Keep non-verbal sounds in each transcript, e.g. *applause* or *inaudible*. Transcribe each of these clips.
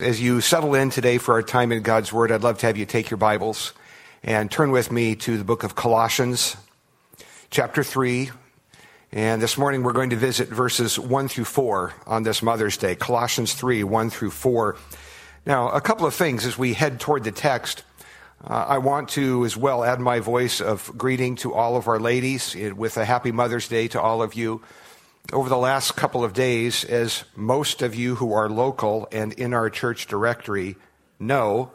As you settle in today for our time in God's Word, I'd love to have you take your Bibles and turn with me to the book of Colossians, chapter 3. And this morning we're going to visit verses 1 through 4 on this Mother's Day. Colossians 3, 1 through 4. Now, a couple of things as we head toward the text. Uh, I want to as well add my voice of greeting to all of our ladies with a happy Mother's Day to all of you over the last couple of days, as most of you who are local and in our church directory know,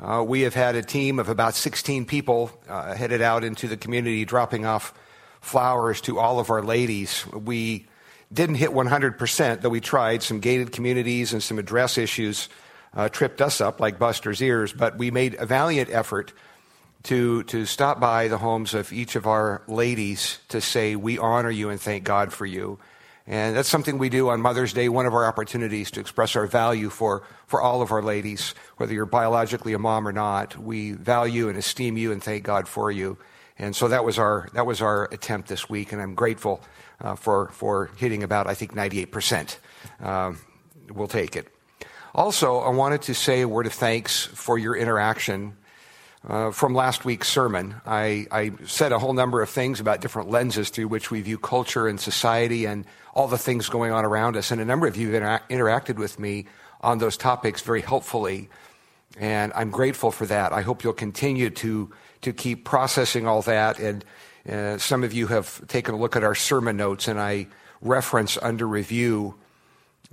uh, we have had a team of about 16 people uh, headed out into the community dropping off flowers to all of our ladies. We didn't hit 100%, though we tried. Some gated communities and some address issues uh, tripped us up like Buster's ears, but we made a valiant effort to, to stop by the homes of each of our ladies to say, We honor you and thank God for you. And that's something we do on Mother's Day, one of our opportunities to express our value for, for all of our ladies, whether you're biologically a mom or not. We value and esteem you and thank God for you. And so that was our, that was our attempt this week, and I'm grateful uh, for, for hitting about, I think, 98%. Um, we'll take it. Also, I wanted to say a word of thanks for your interaction uh, from last week's sermon. I, I, said a whole number of things about different lenses through which we view culture and society and all the things going on around us. And a number of you inter- interacted with me on those topics very helpfully. And I'm grateful for that. I hope you'll continue to, to keep processing all that. And uh, some of you have taken a look at our sermon notes, and I reference under review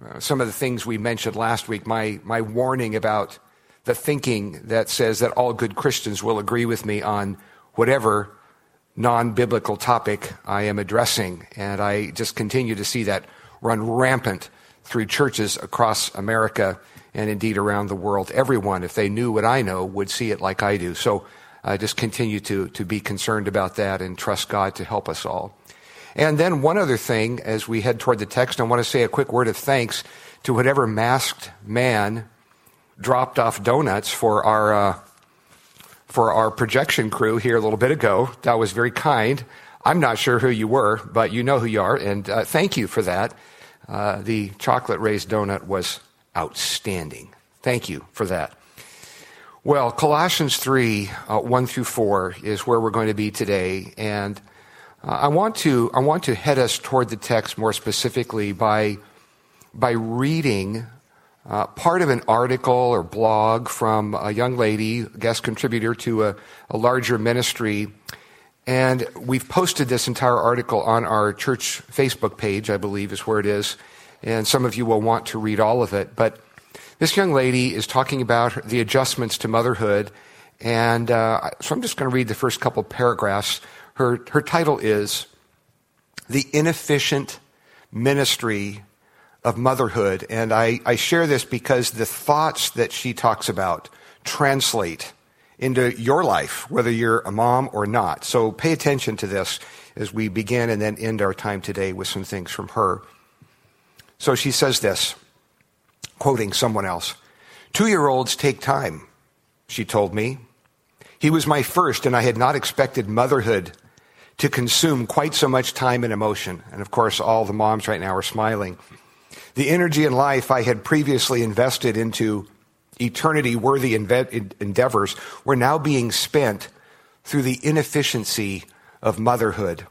uh, some of the things we mentioned last week. My, my warning about the thinking that says that all good Christians will agree with me on whatever non biblical topic I am addressing. And I just continue to see that run rampant through churches across America and indeed around the world. Everyone, if they knew what I know, would see it like I do. So I just continue to, to be concerned about that and trust God to help us all. And then one other thing as we head toward the text, I want to say a quick word of thanks to whatever masked man dropped off donuts for our uh, for our projection crew here a little bit ago. That was very kind. I'm not sure who you were, but you know who you are, and uh, thank you for that. Uh, the chocolate raised donut was outstanding. Thank you for that. Well, Colossians 3, uh, 1 through 4 is where we're going to be today. And uh, I, want to, I want to head us toward the text more specifically by, by reading uh, part of an article or blog from a young lady, guest contributor to a, a, larger ministry. And we've posted this entire article on our church Facebook page, I believe is where it is. And some of you will want to read all of it. But this young lady is talking about the adjustments to motherhood. And uh, so I'm just going to read the first couple paragraphs. Her, her title is The Inefficient Ministry of motherhood. And I, I share this because the thoughts that she talks about translate into your life, whether you're a mom or not. So pay attention to this as we begin and then end our time today with some things from her. So she says this, quoting someone else Two year olds take time, she told me. He was my first, and I had not expected motherhood to consume quite so much time and emotion. And of course, all the moms right now are smiling. The energy and life I had previously invested into eternity worthy endeavors were now being spent through the inefficiency of motherhood.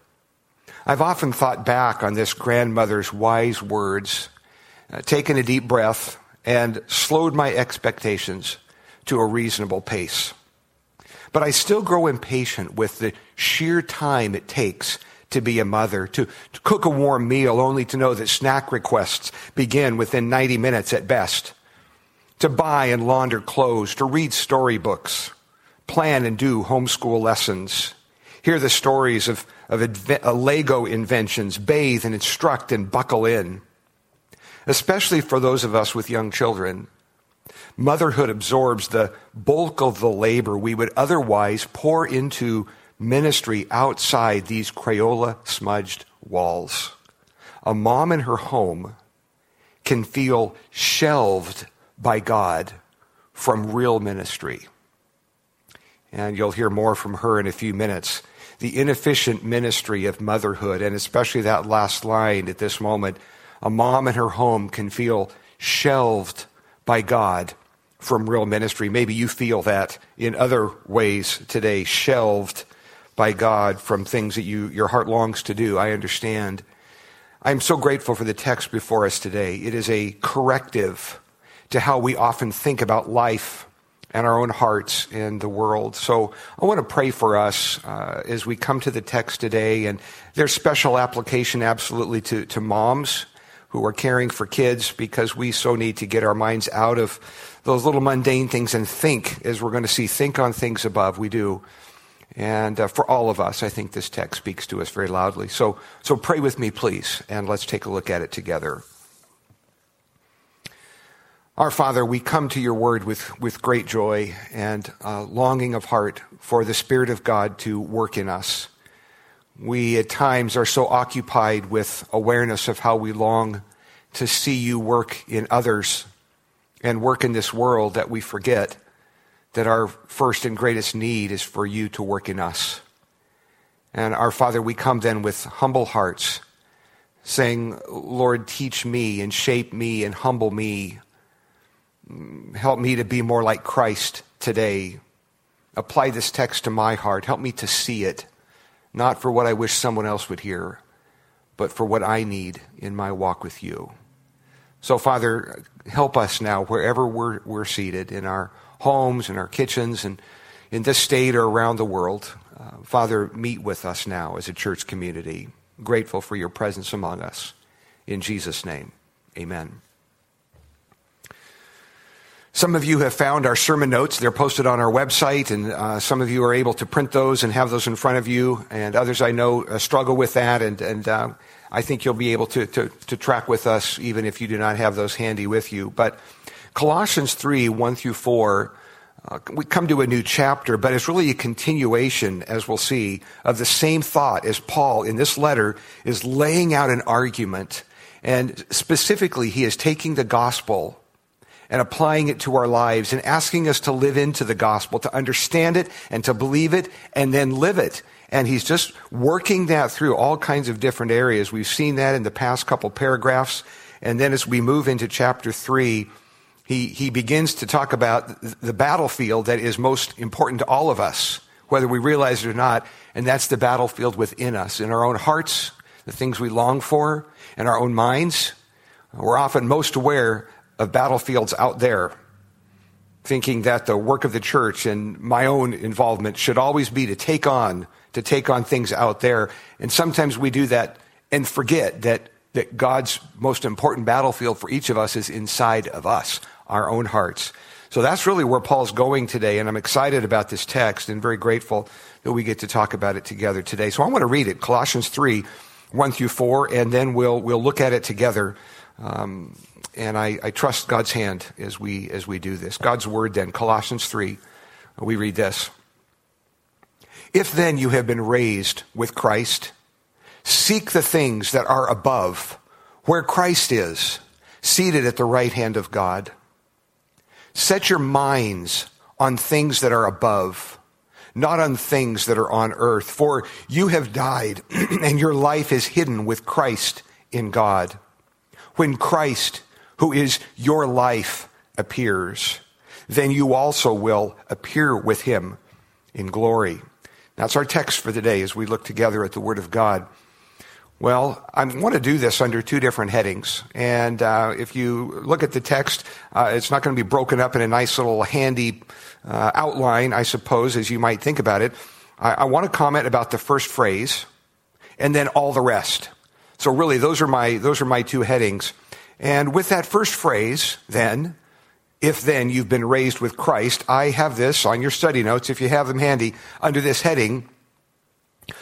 I've often thought back on this grandmother's wise words, uh, taken a deep breath, and slowed my expectations to a reasonable pace. But I still grow impatient with the sheer time it takes to be a mother, to, to cook a warm meal only to know that snack requests begin within 90 minutes at best, to buy and launder clothes, to read storybooks, plan and do homeschool lessons, hear the stories of, of uh, Lego inventions, bathe and instruct and buckle in. Especially for those of us with young children, motherhood absorbs the bulk of the labor we would otherwise pour into ministry outside these Crayola smudged walls. A mom in her home can feel shelved by God from real ministry. And you'll hear more from her in a few minutes. The inefficient ministry of motherhood, and especially that last line at this moment a mom in her home can feel shelved by God from real ministry. Maybe you feel that in other ways today, shelved by God from things that you, your heart longs to do. I understand. I'm so grateful for the text before us today. It is a corrective to how we often think about life and our own hearts and the world. So I want to pray for us uh, as we come to the text today. And there's special application absolutely to, to moms who are caring for kids because we so need to get our minds out of those little mundane things and think, as we're going to see, think on things above. We do. And uh, for all of us, I think this text speaks to us very loudly. So, so pray with me, please, and let's take a look at it together. Our Father, we come to your word with, with great joy and uh, longing of heart for the Spirit of God to work in us. We at times are so occupied with awareness of how we long to see you work in others and work in this world that we forget that our first and greatest need is for you to work in us. And our Father, we come then with humble hearts, saying, Lord, teach me and shape me and humble me Help me to be more like Christ today. Apply this text to my heart. Help me to see it, not for what I wish someone else would hear, but for what I need in my walk with you. So, Father, help us now wherever we're, we're seated in our homes, and our kitchens, and in this state or around the world. Uh, Father, meet with us now as a church community. Grateful for your presence among us. In Jesus' name, amen. Some of you have found our sermon notes. They're posted on our website, and uh, some of you are able to print those and have those in front of you. And others I know uh, struggle with that, and, and uh, I think you'll be able to, to, to, track with us even if you do not have those handy with you. But Colossians 3 1 through 4, uh, we come to a new chapter, but it's really a continuation, as we'll see, of the same thought as Paul in this letter is laying out an argument. And specifically, he is taking the gospel and applying it to our lives and asking us to live into the gospel, to understand it and to believe it and then live it. And he's just working that through all kinds of different areas. We've seen that in the past couple paragraphs. And then as we move into chapter three, he, he begins to talk about the battlefield that is most important to all of us, whether we realize it or not. And that's the battlefield within us, in our own hearts, the things we long for, in our own minds. We're often most aware of battlefields out there, thinking that the work of the church and my own involvement should always be to take on, to take on things out there. And sometimes we do that and forget that, that God's most important battlefield for each of us is inside of us, our own hearts. So that's really where Paul's going today, and I'm excited about this text and very grateful that we get to talk about it together today. So I want to read it, Colossians 3, 1 through 4, and then we'll, we'll look at it together. Um, and I, I, trust God's hand as we as we do this. God's word then, Colossians 3, we read this. If then you have been raised with Christ, seek the things that are above, where Christ is, seated at the right hand of God. Set your minds on things that are above, not on things that are on earth, for you have died, *clears throat* and your life is hidden with Christ in God. When Christ who is your life, appears, then you also will appear with him in glory. That's our text for today as we look together at the Word of God. Well, I want to do this under two different headings. And uh, if you look at the text, uh, it's not going to be broken up in a nice little handy uh, outline, I suppose, as you might think about it. I, I want to comment about the first phrase and then all the rest. So really, those are my, those are my two headings. And with that first phrase, then, if then you've been raised with Christ, I have this on your study notes, if you have them handy, under this heading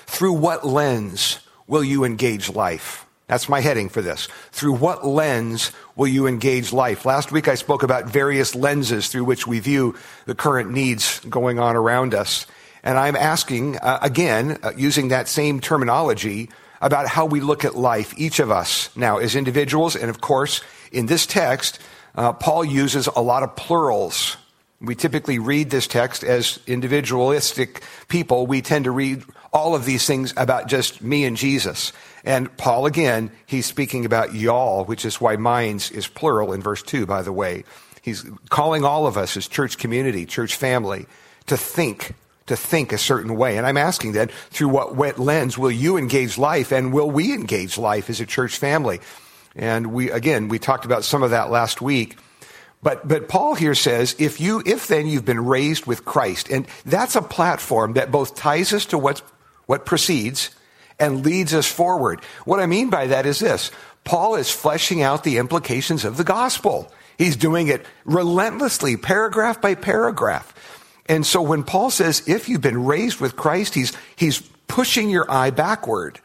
Through what lens will you engage life? That's my heading for this. Through what lens will you engage life? Last week I spoke about various lenses through which we view the current needs going on around us. And I'm asking, uh, again, uh, using that same terminology, about how we look at life, each of us now as individuals. And of course, in this text, uh, Paul uses a lot of plurals. We typically read this text as individualistic people. We tend to read all of these things about just me and Jesus. And Paul, again, he's speaking about y'all, which is why minds is plural in verse 2, by the way. he's calling all of us as church community, church family, to think, to think a certain way. And I'm asking then, through what, what lens will you engage life and will we engage life as a church family? And we, again, we talked about some of that last week. But, but Paul here says, if you, if then you've been raised with Christ, and that's a platform that both ties us to what's, what precedes and leads us forward. What I mean by that is this. Paul is fleshing out the implications of the gospel. He's doing it relentlessly, paragraph by paragraph. And so when Paul says, if you've been raised with Christ, he's, he's pushing your eye backward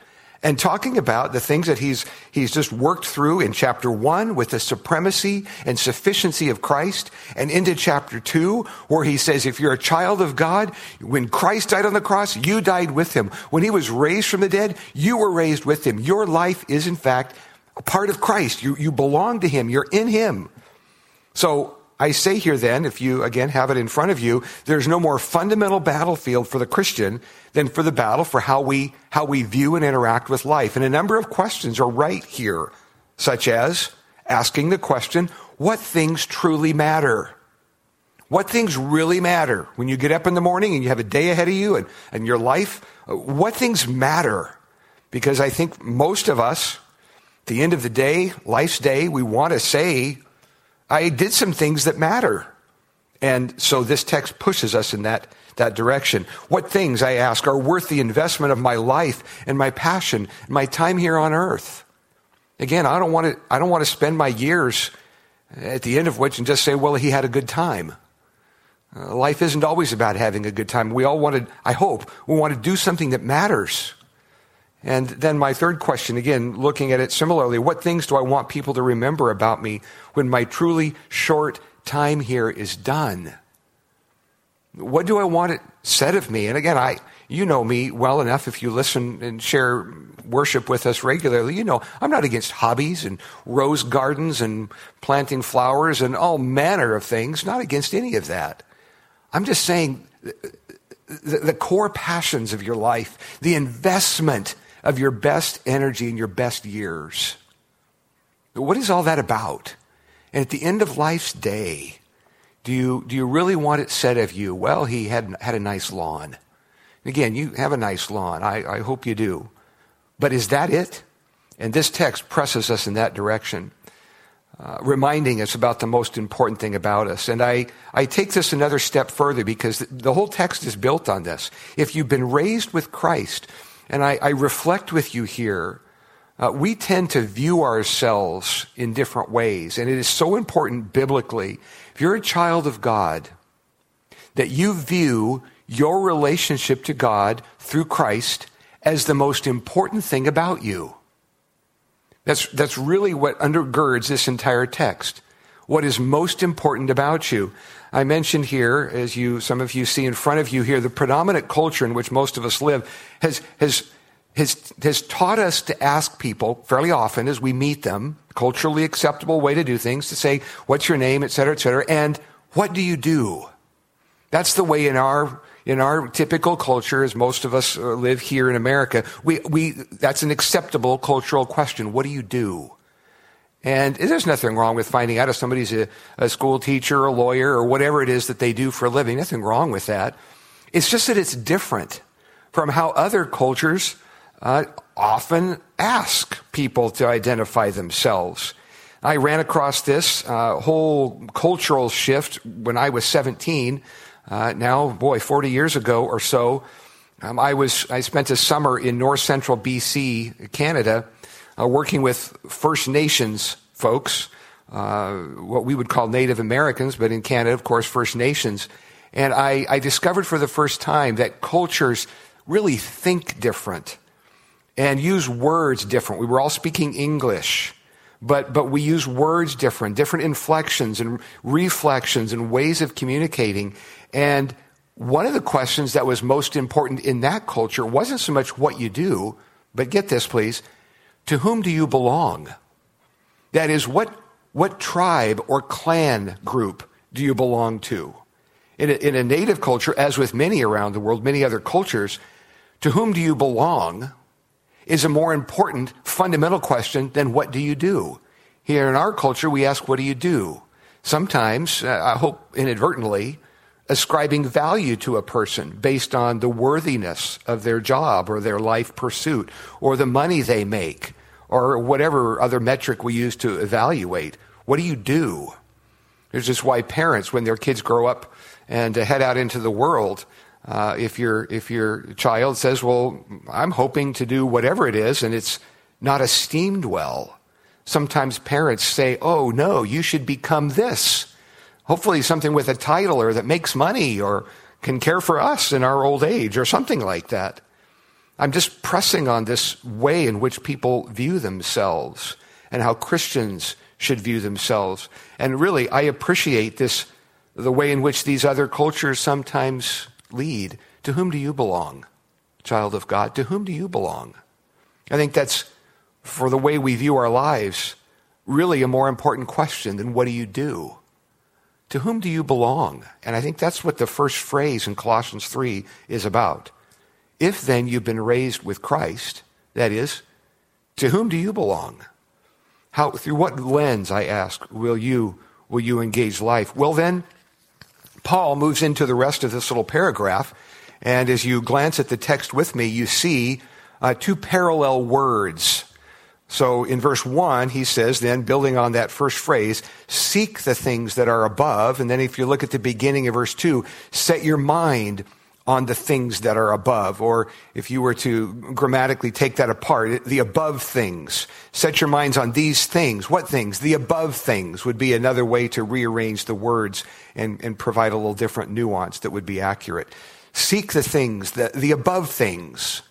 and talking about the things that he's, he's just worked through in chapter one with the supremacy and sufficiency of Christ and into chapter two where he says, if you're a child of God, when Christ died on the cross, you died with him. When he was raised from the dead, you were raised with him. Your life is in fact a part of Christ. You, you belong to him. You're in him. So I say here then, if you again have it in front of you, there's no more fundamental battlefield for the Christian than for the battle for how we, how we view and interact with life. And a number of questions are right here, such as asking the question, what things truly matter? What things really matter when you get up in the morning and you have a day ahead of you and, and your life? What things matter? Because I think most of us, at the end of the day, life's day, we want to say, I did some things that matter. And so this text pushes us in that, that direction. What things, I ask, are worth the investment of my life and my passion, and my time here on earth? Again, I don't want to, I don't want to spend my years at the end of which and just say, well, he had a good time. Uh, life isn't always about having a good time. We all want to, I hope, we want to do something that matters. And then my third question, again, looking at it similarly, what things do I want people to remember about me when my truly short time here is done? What do I want it said of me? And again, I, you know me well enough if you listen and share worship with us regularly. You know, I'm not against hobbies and rose gardens and planting flowers and all manner of things, not against any of that. I'm just saying the, the core passions of your life, the investment of your best energy and your best years. What is all that about? And at the end of life's day, do you, do you really want it said of you? Well, he had, had a nice lawn. Again, you have a nice lawn. I, I hope you do. But is that it? And this text presses us in that direction, uh, reminding us about the most important thing about us. And I, I take this another step further because the, the whole text is built on this. If you've been raised with Christ, and I, I reflect with you here, uh, we tend to view ourselves in different ways. And it is so important biblically, if you're a child of God, that you view your relationship to God through Christ as the most important thing about you. That's, that's really what undergirds this entire text. What is most important about you. I mentioned here, as you, some of you see in front of you here, the predominant culture in which most of us live has, has, has, has taught us to ask people fairly often as we meet them, culturally acceptable way to do things, to say, what's your name, et cetera, et cetera, and what do you do? That's the way in our, in our typical culture, as most of us uh, live here in America, we, we, that's an acceptable cultural question. What do you do? And there's nothing wrong with finding out if somebody's a, a school teacher, a lawyer, or whatever it is that they do for a living. Nothing wrong with that. It's just that it's different from how other cultures uh, often ask people to identify themselves. I ran across this uh, whole cultural shift when I was 17. Uh, now, boy, 40 years ago or so, um, I was I spent a summer in north central BC, Canada, uh, working with First Nations folks, uh, what we would call Native Americans, but in Canada, of course, First Nations. And I, I discovered for the first time that cultures really think different and use words different. We were all speaking English, but, but we use words different, different inflections and reflections and ways of communicating. And one of the questions that was most important in that culture wasn't so much what you do, but get this, please to whom do you belong? That is, what, what tribe or clan group do you belong to? In a, in a native culture, as with many around the world, many other cultures, to whom do you belong is a more important fundamental question than what do you do? Here in our culture, we ask, what do you do? sometimes, uh, I hope inadvertently, ascribing value to a person based on the worthiness of their job or their life pursuit or the money they make or whatever other metric we use to evaluate. What do you do? There's just why parents, when their kids grow up and head out into the world, uh, if your if your child says, "Well, I'm hoping to do whatever it is," and it's not esteemed well, sometimes parents say, "Oh no, you should become this." Hopefully, something with a title or that makes money or can care for us in our old age or something like that. I'm just pressing on this way in which people view themselves and how Christians should view themselves. And really, I appreciate this, the way in which these other cultures sometimes lead. To whom do you belong, child of God? To whom do you belong? I think that's, for the way we view our lives, really a more important question than what do you do? To whom do you belong? And I think that's what the first phrase in Colossians 3 is about. If then you've been raised with Christ, that is, to whom do you belong? How, through what lens, I ask, will you, will you engage life? Well, then, Paul moves into the rest of this little paragraph. And as you glance at the text with me, you see uh, two parallel words so in verse 1, he says, then, building on that first phrase, seek the things that are above. And then if you look at the beginning of verse 2, set your mind on the things that are above. Or if you were to grammatically take that apart, the above things. Set your minds on these things. What things? The above things would be another way to rearrange the words and, and provide a little different nuance that would be accurate. Seek the things, the, the above things.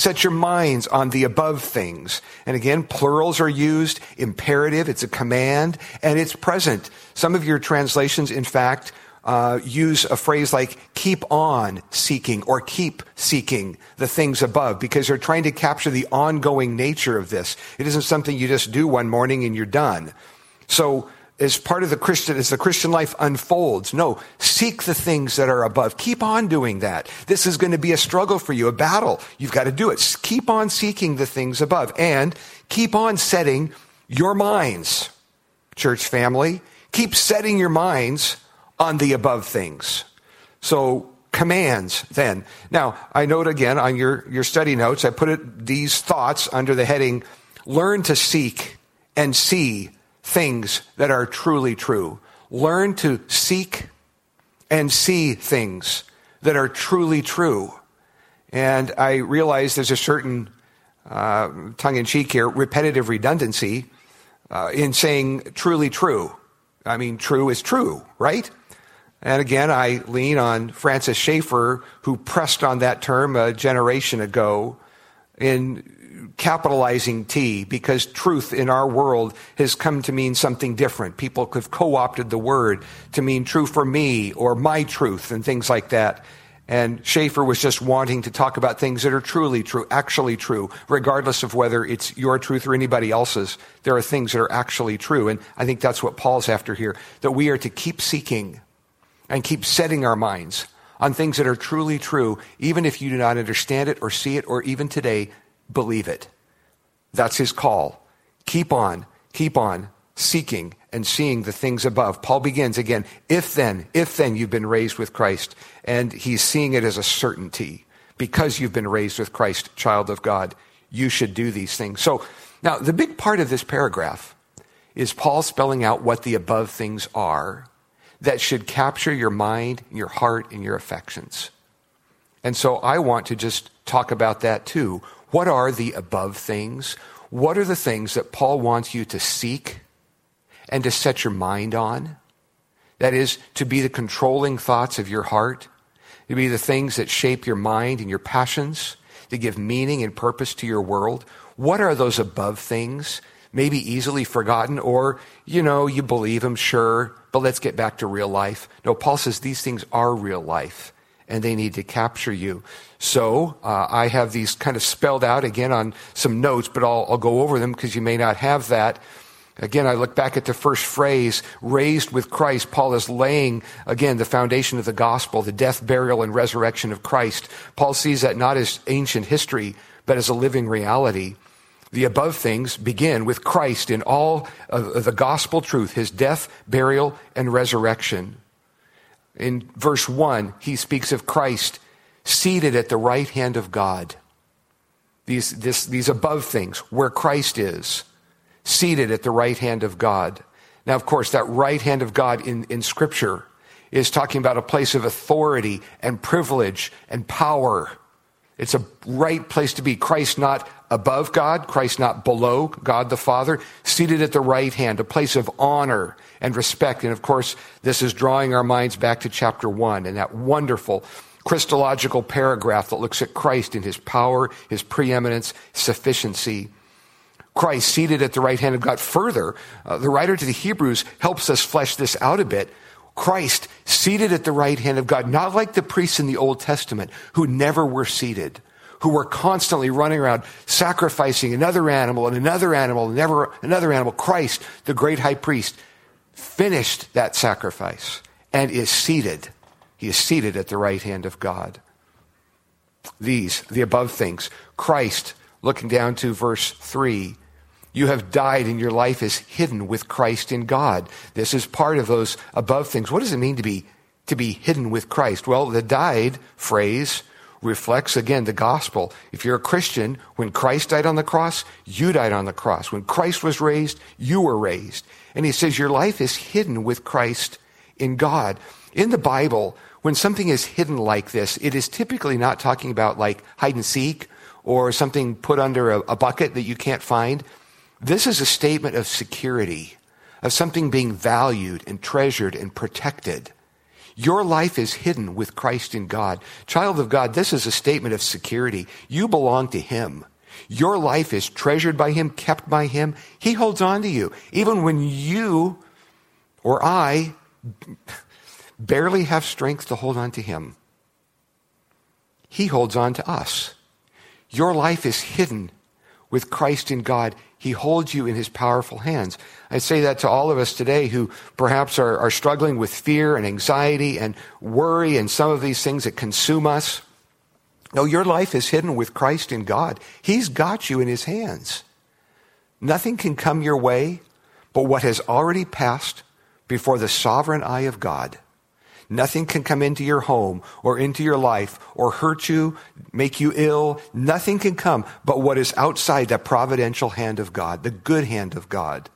Set your minds on the above things. And again, plurals are used, imperative, it's a command, and it's present. Some of your translations, in fact, uh, use a phrase like keep on seeking or keep seeking the things above because they're trying to capture the ongoing nature of this. It isn't something you just do one morning and you're done. So as part of the Christian, as the Christian life unfolds. No, seek the things that are above. Keep on doing that. This is going to be a struggle for you, a battle. You've got to do it. Keep on seeking the things above and keep on setting your minds, church family. Keep setting your minds on the above things. So commands then. Now, I note again on your, your study notes, I put it, these thoughts under the heading, learn to seek and see things that are truly true. Learn to seek and see things that are truly true. And I realize there's a certain uh, tongue in cheek here, repetitive redundancy uh, in saying truly true. I mean, true is true, right? And again, I lean on Francis Schaeffer, who pressed on that term a generation ago in capitalizing T because truth in our world has come to mean something different. People have co opted the word to mean true for me or my truth and things like that. And Schaeffer was just wanting to talk about things that are truly true, actually true, regardless of whether it's your truth or anybody else's. There are things that are actually true. And I think that's what Paul's after here that we are to keep seeking and keep setting our minds on things that are truly true, even if you do not understand it or see it or even today believe it. That's his call. Keep on, keep on seeking and seeing the things above. Paul begins again, if then, if then you've been raised with Christ, and he's seeing it as a certainty. Because you've been raised with Christ, child of God, you should do these things. So now the big part of this paragraph is Paul spelling out what the above things are that should capture your mind, your heart, and your affections. And so I want to just talk about that too. What are the above things? What are the things that Paul wants you to seek and to set your mind on? That is, to be the controlling thoughts of your heart, to be the things that shape your mind and your passions, to give meaning and purpose to your world. What are those above things? Maybe easily forgotten, or, you know, you believe them, sure, but let's get back to real life. No, Paul says these things are real life and they need to capture you. So uh, I have these kind of spelled out again on some notes, but I'll, I'll go over them because you may not have that. Again, I look back at the first phrase, raised with Christ. Paul is laying, again, the foundation of the gospel, the death, burial, and resurrection of Christ. Paul sees that not as ancient history, but as a living reality. The above things begin with Christ in all of the gospel truth, his death, burial, and resurrection. In verse 1, he speaks of Christ seated at the right hand of God. These, this, these above things, where Christ is, seated at the right hand of God. Now, of course, that right hand of God in, in Scripture is talking about a place of authority and privilege and power. It's a right place to be. Christ not above God, Christ not below God the Father, seated at the right hand, a place of honor and respect. And of course, this is drawing our minds back to chapter one and that wonderful Christological paragraph that looks at Christ in his power, his preeminence, sufficiency. Christ seated at the right hand of God. Further, uh, the writer to the Hebrews helps us flesh this out a bit. Christ seated at the right hand of God, not like the priests in the Old Testament who never were seated, who were constantly running around sacrificing another animal and another animal and never another animal. Christ, the great high priest, finished that sacrifice and is seated. He is seated at the right hand of God. These, the above things, Christ, looking down to verse 3, you have died and your life is hidden with Christ in God. This is part of those above things. What does it mean to be, to be hidden with Christ? Well, the died phrase reflects again the gospel. If you're a Christian, when Christ died on the cross, you died on the cross. When Christ was raised, you were raised. And he says your life is hidden with Christ in God. In the Bible, when something is hidden like this, it is typically not talking about like hide and seek or something put under a, a bucket that you can't find. This is a statement of security, of something being valued and treasured and protected. Your life is hidden with Christ in God. Child of God, this is a statement of security. You belong to Him. Your life is treasured by Him, kept by Him. He holds on to you. Even when you or I barely have strength to hold on to Him, He holds on to us. Your life is hidden with Christ in God. He holds you in his powerful hands. I say that to all of us today who perhaps are, are struggling with fear and anxiety and worry and some of these things that consume us. No, your life is hidden with Christ in God. He's got you in his hands. Nothing can come your way but what has already passed before the sovereign eye of God. Nothing can come into your home or into your life or hurt you, make you ill. Nothing can come but what is outside that providential hand of God, the good hand of God.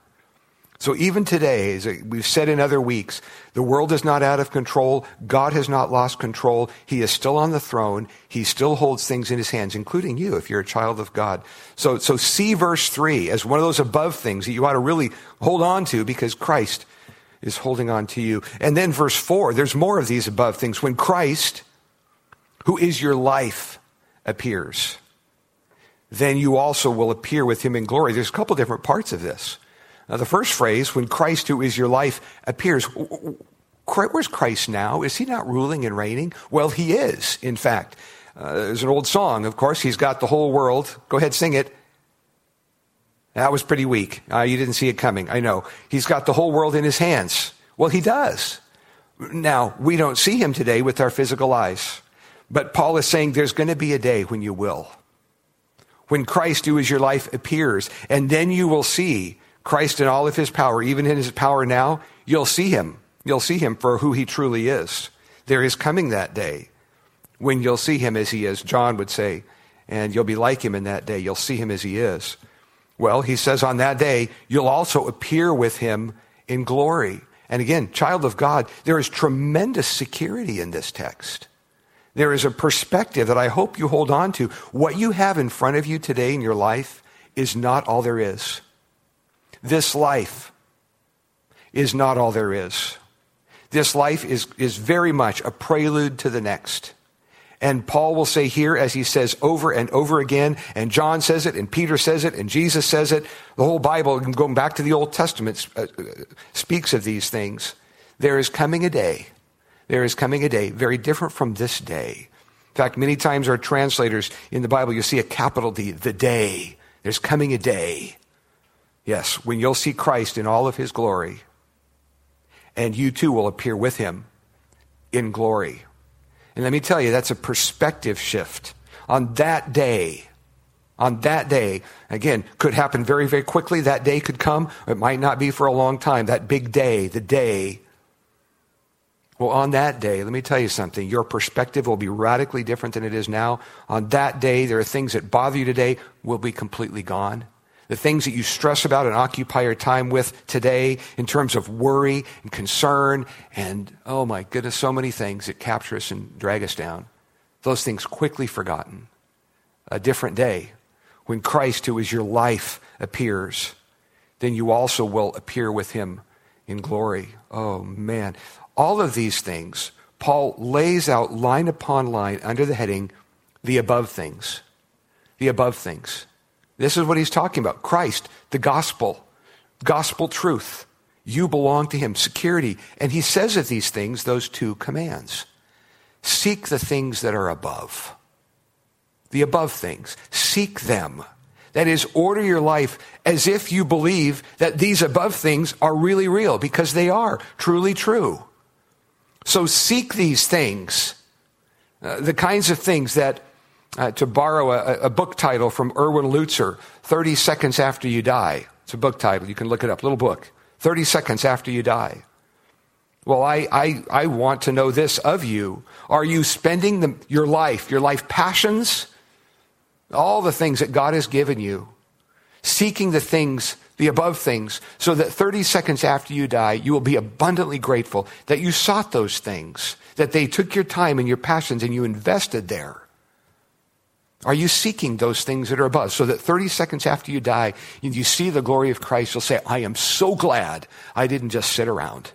So even today, as we've said in other weeks, the world is not out of control. God has not lost control. He is still on the throne. He still holds things in his hands, including you if you're a child of God. So, so see verse three as one of those above things that you ought to really hold on to because Christ is holding on to you. And then verse 4, there's more of these above things. When Christ, who is your life, appears, then you also will appear with him in glory. There's a couple different parts of this. Now, the first phrase, when Christ, who is your life, appears, where's Christ now? Is he not ruling and reigning? Well, he is, in fact. Uh, there's an old song, of course. He's got the whole world. Go ahead, sing it. That was pretty weak. Uh, you didn't see it coming. I know. He's got the whole world in his hands. Well, he does. Now, we don't see him today with our physical eyes. But Paul is saying there's going to be a day when you will. When Christ, who is your life, appears. And then you will see Christ in all of his power, even in his power now. You'll see him. You'll see him for who he truly is. There is coming that day when you'll see him as he is, John would say. And you'll be like him in that day. You'll see him as he is. Well, he says on that day, you'll also appear with him in glory. And again, child of God, there is tremendous security in this text. There is a perspective that I hope you hold on to. What you have in front of you today in your life is not all there is. This life is not all there is. This life is, is very much a prelude to the next. And Paul will say here, as he says over and over again, and John says it, and Peter says it, and Jesus says it, the whole Bible, going back to the Old Testament, uh, speaks of these things. There is coming a day. There is coming a day very different from this day. In fact, many times our translators in the Bible, you see a capital D, the day. There's coming a day. Yes, when you'll see Christ in all of his glory, and you too will appear with him in glory. And let me tell you, that's a perspective shift. On that day, On that day, again, could happen very, very quickly. That day could come. It might not be for a long time. That big day, the day. Well, on that day, let me tell you something. Your perspective will be radically different than it is now. On that day, there are things that bother you today will be completely gone. The things that you stress about and occupy your time with today in terms of worry and concern and, oh my goodness, so many things that capture us and drag us down. Those things quickly forgotten. A different day when Christ, who is your life, appears, then you also will appear with him in glory. Oh, man. All of these things, Paul lays out line upon line under the heading, the above things. The above things. This is what he's talking about Christ, the gospel, gospel truth. You belong to him, security. And he says of these things, those two commands seek the things that are above the above things. Seek them. That is, order your life as if you believe that these above things are really real, because they are truly true. So seek these things, uh, the kinds of things that, uh, to borrow a, a, book title from Erwin Lutzer, 30 Seconds After You Die. It's a book title. You can look it up. Little book. 30 Seconds After You Die. Well, I, I, I want to know this of you. Are you spending the, your life, your life passions, all the things that God has given you, seeking the things, the above things, so that 30 seconds after you die, you will be abundantly grateful that you sought those things, that they took your time and your passions and you invested there. Are you seeking those things that are above? So that 30 seconds after you die, you see the glory of Christ, you'll say, I am so glad I didn't just sit around.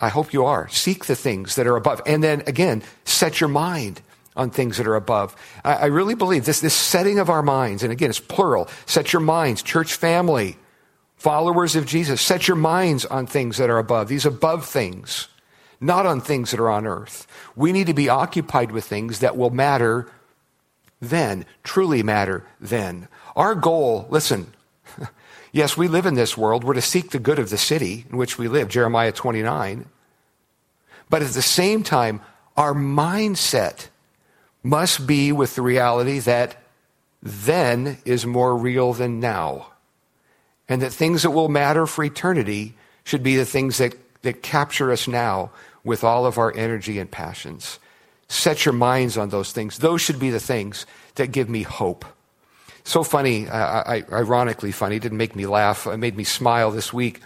I hope you are. Seek the things that are above. And then again, set your mind on things that are above. I, I really believe this, this setting of our minds, and again, it's plural, set your minds, church family, followers of Jesus, set your minds on things that are above, these above things, not on things that are on earth. We need to be occupied with things that will matter then, truly matter then. Our goal, listen, *laughs* yes, we live in this world. We're to seek the good of the city in which we live, Jeremiah 29. But at the same time, our mindset must be with the reality that then is more real than now. And that things that will matter for eternity should be the things that, that capture us now with all of our energy and passions. Set your minds on those things. Those should be the things that give me hope. So funny, uh, I, ironically funny, didn't make me laugh, it made me smile this week.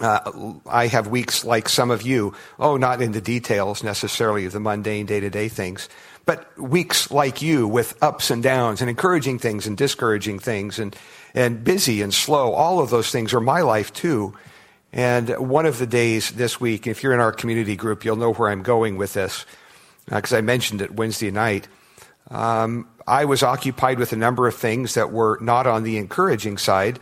Uh, I have weeks like some of you, oh, not in the details necessarily of the mundane day to day things, but weeks like you with ups and downs and encouraging things and discouraging things and, and busy and slow, all of those things are my life too. And one of the days this week, if you're in our community group, you'll know where I'm going with this, because uh, I mentioned it Wednesday night. Um, I was occupied with a number of things that were not on the encouraging side.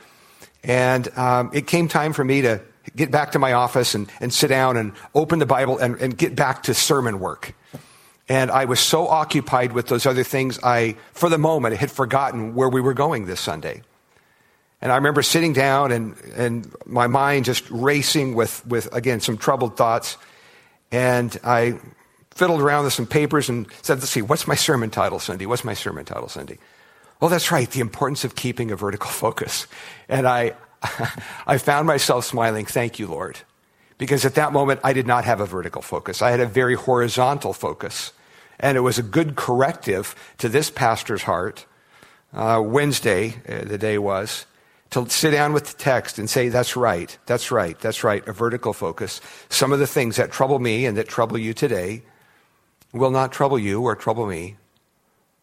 And um, it came time for me to get back to my office and, and sit down and open the Bible and, and get back to sermon work. And I was so occupied with those other things, I, for the moment, had forgotten where we were going this Sunday. And I remember sitting down and, and my mind just racing with, with, again, some troubled thoughts. And I fiddled around with some papers and said, let's see, what's my sermon title Cindy? What's my sermon title Cindy? Well, that's right, the importance of keeping a vertical focus. And I, *laughs* I found myself smiling, thank you, Lord. Because at that moment, I did not have a vertical focus. I had a very horizontal focus. And it was a good corrective to this pastor's heart. Uh, Wednesday, uh, the day was, to sit down with the text and say, that's right, that's right, that's right, a vertical focus. Some of the things that trouble me and that trouble you today will not trouble you or trouble me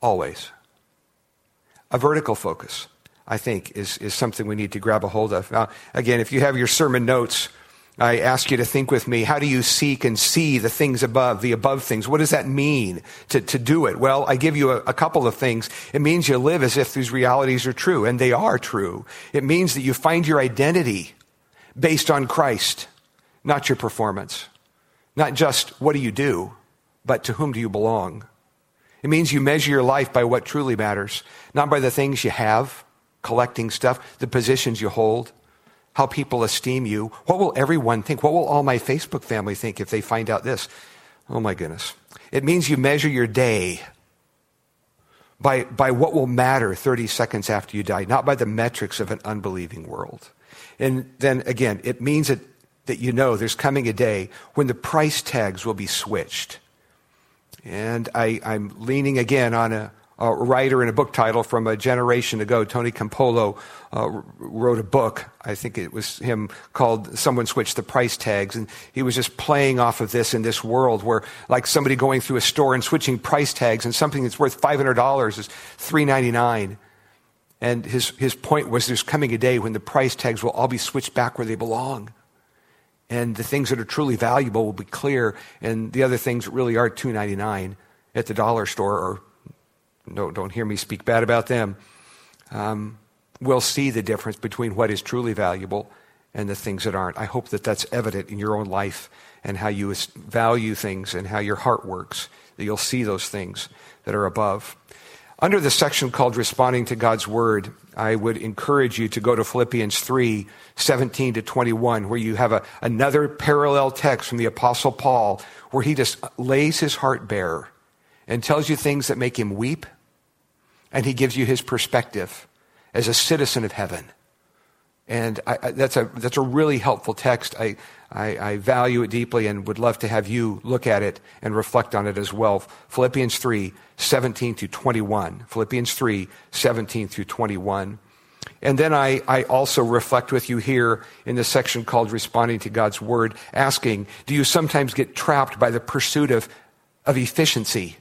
always. A vertical focus. I think, is, is something we need to grab a hold of. Now, again, if you have your sermon notes, I ask you to think with me. How do you seek and see the things above, the above things? What does that mean to, to do it? Well, I give you a, a couple of things. It means you live as if these realities are true, and they are true. It means that you find your identity based on Christ, not your performance. Not just what do you do, but to whom do you belong? It means you measure your life by what truly matters, not by the things you have, collecting stuff, the positions you hold, how people esteem you. What will everyone think? What will all my Facebook family think if they find out this? Oh my goodness. It means you measure your day by, by what will matter 30 seconds after you die, not by the metrics of an unbelieving world. And then again, it means that, that you know there's coming a day when the price tags will be switched. And I, I'm leaning again on a, a writer in a book title from a generation ago, Tony Campolo, uh, wrote a book. I think it was him called "Someone Switched the Price Tags," and he was just playing off of this in this world where, like somebody going through a store and switching price tags, and something that's worth five hundred dollars is 399. And his his point was, there's coming a day when the price tags will all be switched back where they belong, and the things that are truly valuable will be clear, and the other things that really are two ninety nine at the dollar store or no, don't hear me speak bad about them, um, will see the difference between what is truly valuable and the things that aren't. I hope that that's evident in your own life and how you value things and how your heart works, that you'll see those things that are above. Under the section called Responding to God's Word, I would encourage you to go to Philippians 3 17 to 21, where you have a, another parallel text from the Apostle Paul, where he just lays his heart bare and tells you things that make him weep and he gives you his perspective as a citizen of heaven. And I, I, that's, a, that's a really helpful text. I, I, I, value it deeply and would love to have you look at it and reflect on it as well. Philippians 3, 17 through 21. Philippians 3, 17 through 21. And then I, I also reflect with you here in the section called Responding to God's Word, asking, do you sometimes get trapped by the pursuit of, of efficiency?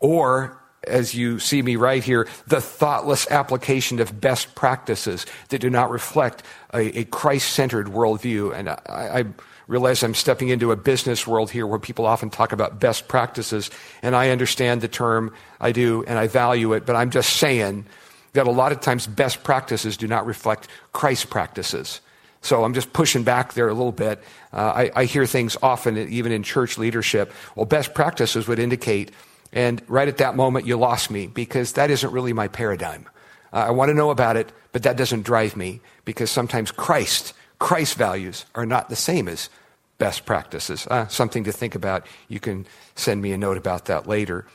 Or as you see me right here, the thoughtless application of best practices that do not reflect a, a Christ centered worldview. And I, I, realize I'm stepping into a business world here where people often talk about best practices, and I understand the term, I do, and I value it, but I'm just saying that a lot of times best practices do not reflect Christ practices. So I'm just pushing back there a little bit. Uh, I, I hear things often, even in church leadership. Well, best practices would indicate and right at that moment, you lost me because that isn't really my paradigm. Uh, I want to know about it, but that doesn't drive me because sometimes Christ, Christ values are not the same as best practices. Uh, something to think about. You can send me a note about that later.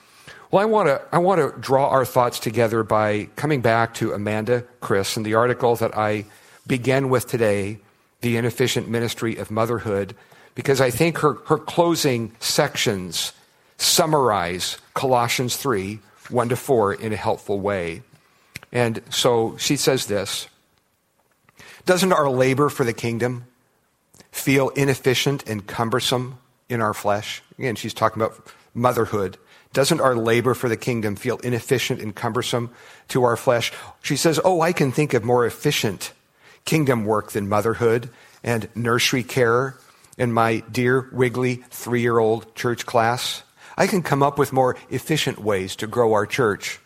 Well, I want to I want to draw our thoughts together by coming back to Amanda Chris and the article that I began with today, "The Inefficient Ministry of Motherhood," because I think her her closing sections summarize Colossians 3 1 to 4 in a helpful way. And so she says this Doesn't our labor for the kingdom feel inefficient and cumbersome in our flesh? Again, she's talking about motherhood. Doesn't our labor for the kingdom feel inefficient and cumbersome to our flesh? She says, Oh, I can think of more efficient kingdom work than motherhood and nursery care in my dear, wiggly three year old church class. I can come up with more efficient ways to grow our church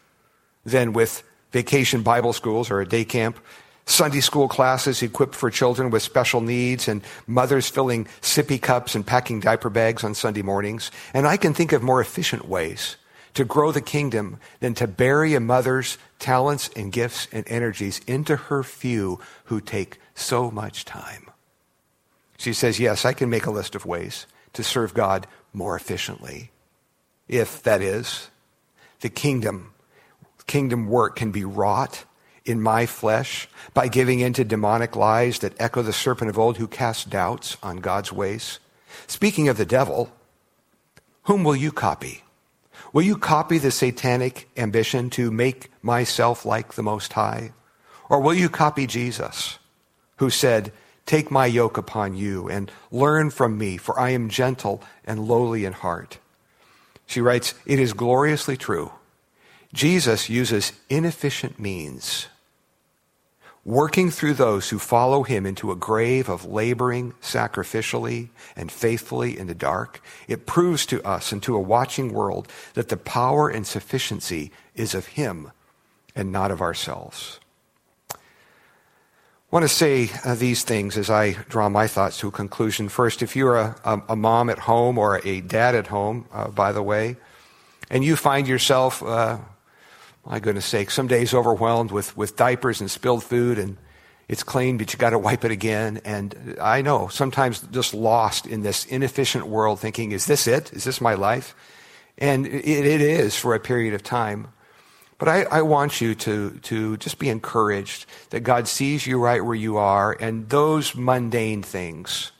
than with vacation Bible schools or a day camp, Sunday school classes equipped for children with special needs, and mothers filling sippy cups and packing diaper bags on Sunday mornings. And I can think of more efficient ways to grow the kingdom than to bury a mother's talents and gifts and energies into her few who take so much time. She says, Yes, I can make a list of ways to serve God more efficiently if that is, the kingdom, kingdom work can be wrought in my flesh by giving in to demonic lies that echo the serpent of old who cast doubts on God's ways. Speaking of the devil, whom will you copy? Will you copy the satanic ambition to make myself like the Most High? Or will you copy Jesus, who said, Take my yoke upon you and learn from me, for I am gentle and lowly in heart she writes, It is gloriously true. Jesus uses inefficient means, working through those who follow him into a grave of laboring sacrificially and faithfully in the dark. It proves to us and to a watching world that the power and sufficiency is of him and not of ourselves. I want to say uh, these things as I draw my thoughts to a conclusion. First, if you're a, a, a mom at home or a dad at home, uh, by the way, and you find yourself, uh, my goodness sake, some days overwhelmed with, with diapers and spilled food and it's clean, but you got to wipe it again. And I know, sometimes just lost in this inefficient world thinking, is this it? Is this my life? And it, it is for a period of time. But I, I, want you to, to just be encouraged that God sees you right where you are, and those mundane things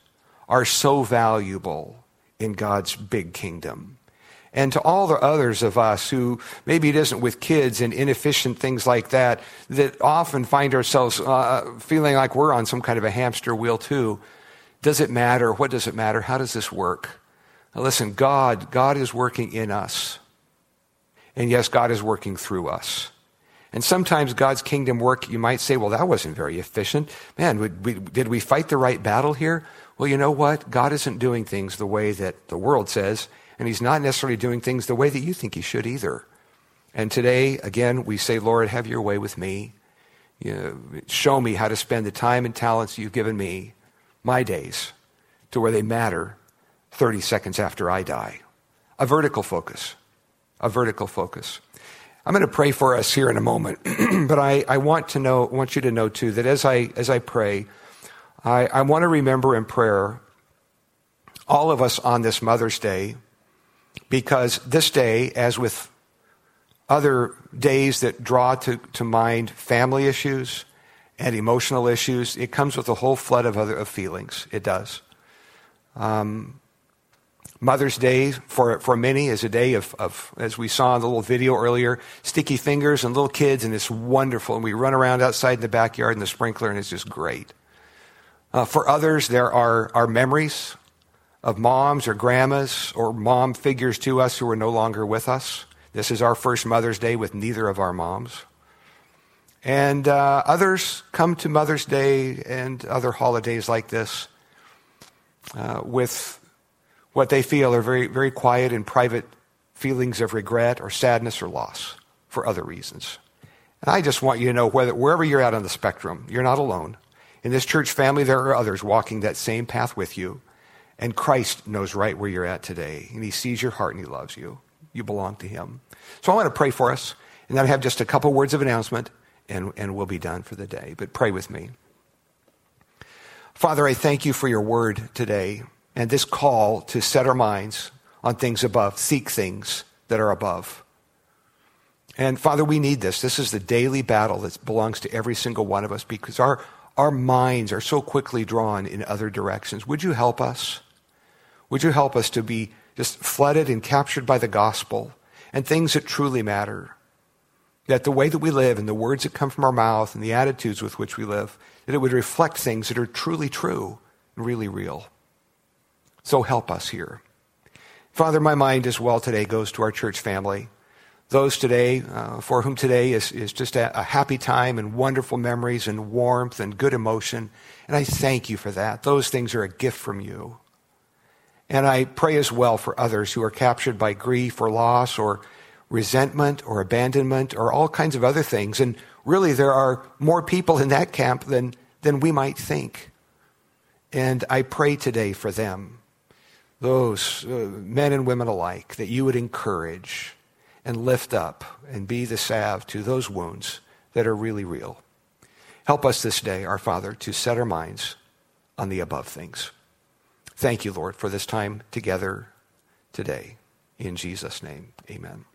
are so valuable in God's big kingdom. And to all the others of us who maybe it isn't with kids and inefficient things like that, that often find ourselves uh, feeling like we're on some kind of a hamster wheel too. Does it matter? What does it matter? How does this work? Now listen, God, God is working in us. And yes, God is working through us. And sometimes God's kingdom work, you might say, well, that wasn't very efficient. Man, we, did we fight the right battle here? Well, you know what? God isn't doing things the way that the world says, and He's not necessarily doing things the way that you think He should either. And today, again, we say, Lord, have your way with me. You know, show me how to spend the time and talents you've given me, my days, to where they matter 30 seconds after I die. A vertical focus a vertical focus. I'm going to pray for us here in a moment, *clears throat* but I, I, want to know, want you to know too, that as I, as I pray, I, I want to remember in prayer all of us on this Mother's Day, because this day, as with other days that draw to, to mind family issues and emotional issues, it comes with a whole flood of other of feelings. It does. Um, Mother's Day for, for many is a day of, of, as we saw in the little video earlier, sticky fingers and little kids, and it's wonderful. And we run around outside in the backyard in the sprinkler, and it's just great. Uh, for others, there are, are memories of moms or grandmas or mom figures to us who are no longer with us. This is our first Mother's Day with neither of our moms. And uh, others come to Mother's Day and other holidays like this uh, with what they feel are very, very quiet and private feelings of regret or sadness or loss for other reasons. And I just want you to know whether, wherever you're at on the spectrum, you're not alone. In this church family, there are others walking that same path with you. And Christ knows right where you're at today. And he sees your heart and he loves you. You belong to him. So I want to pray for us. And then I have just a couple words of announcement and, and we'll be done for the day. But pray with me. Father, I thank you for your word today and this call to set our minds on things above, seek things that are above. And Father, we need this. This is the daily battle that belongs to every single one of us because our, our minds are so quickly drawn in other directions. Would you help us? Would you help us to be just flooded and captured by the gospel and things that truly matter? That the way that we live and the words that come from our mouth and the attitudes with which we live, that it would reflect things that are truly true and really real. So help us here. Father, my mind as well today goes to our church family. Those today, uh, for whom today is, is just a, a happy time and wonderful memories and warmth and good emotion. And I thank you for that. Those things are a gift from you. And I pray as well for others who are captured by grief or loss or resentment or abandonment or all kinds of other things. And really, there are more people in that camp than, than we might think. And I pray today for them those uh, men and women alike, that you would encourage and lift up and be the salve to those wounds that are really real. Help us this day, our Father, to set our minds on the above things. Thank you, Lord, for this time together today. In Jesus' name, amen.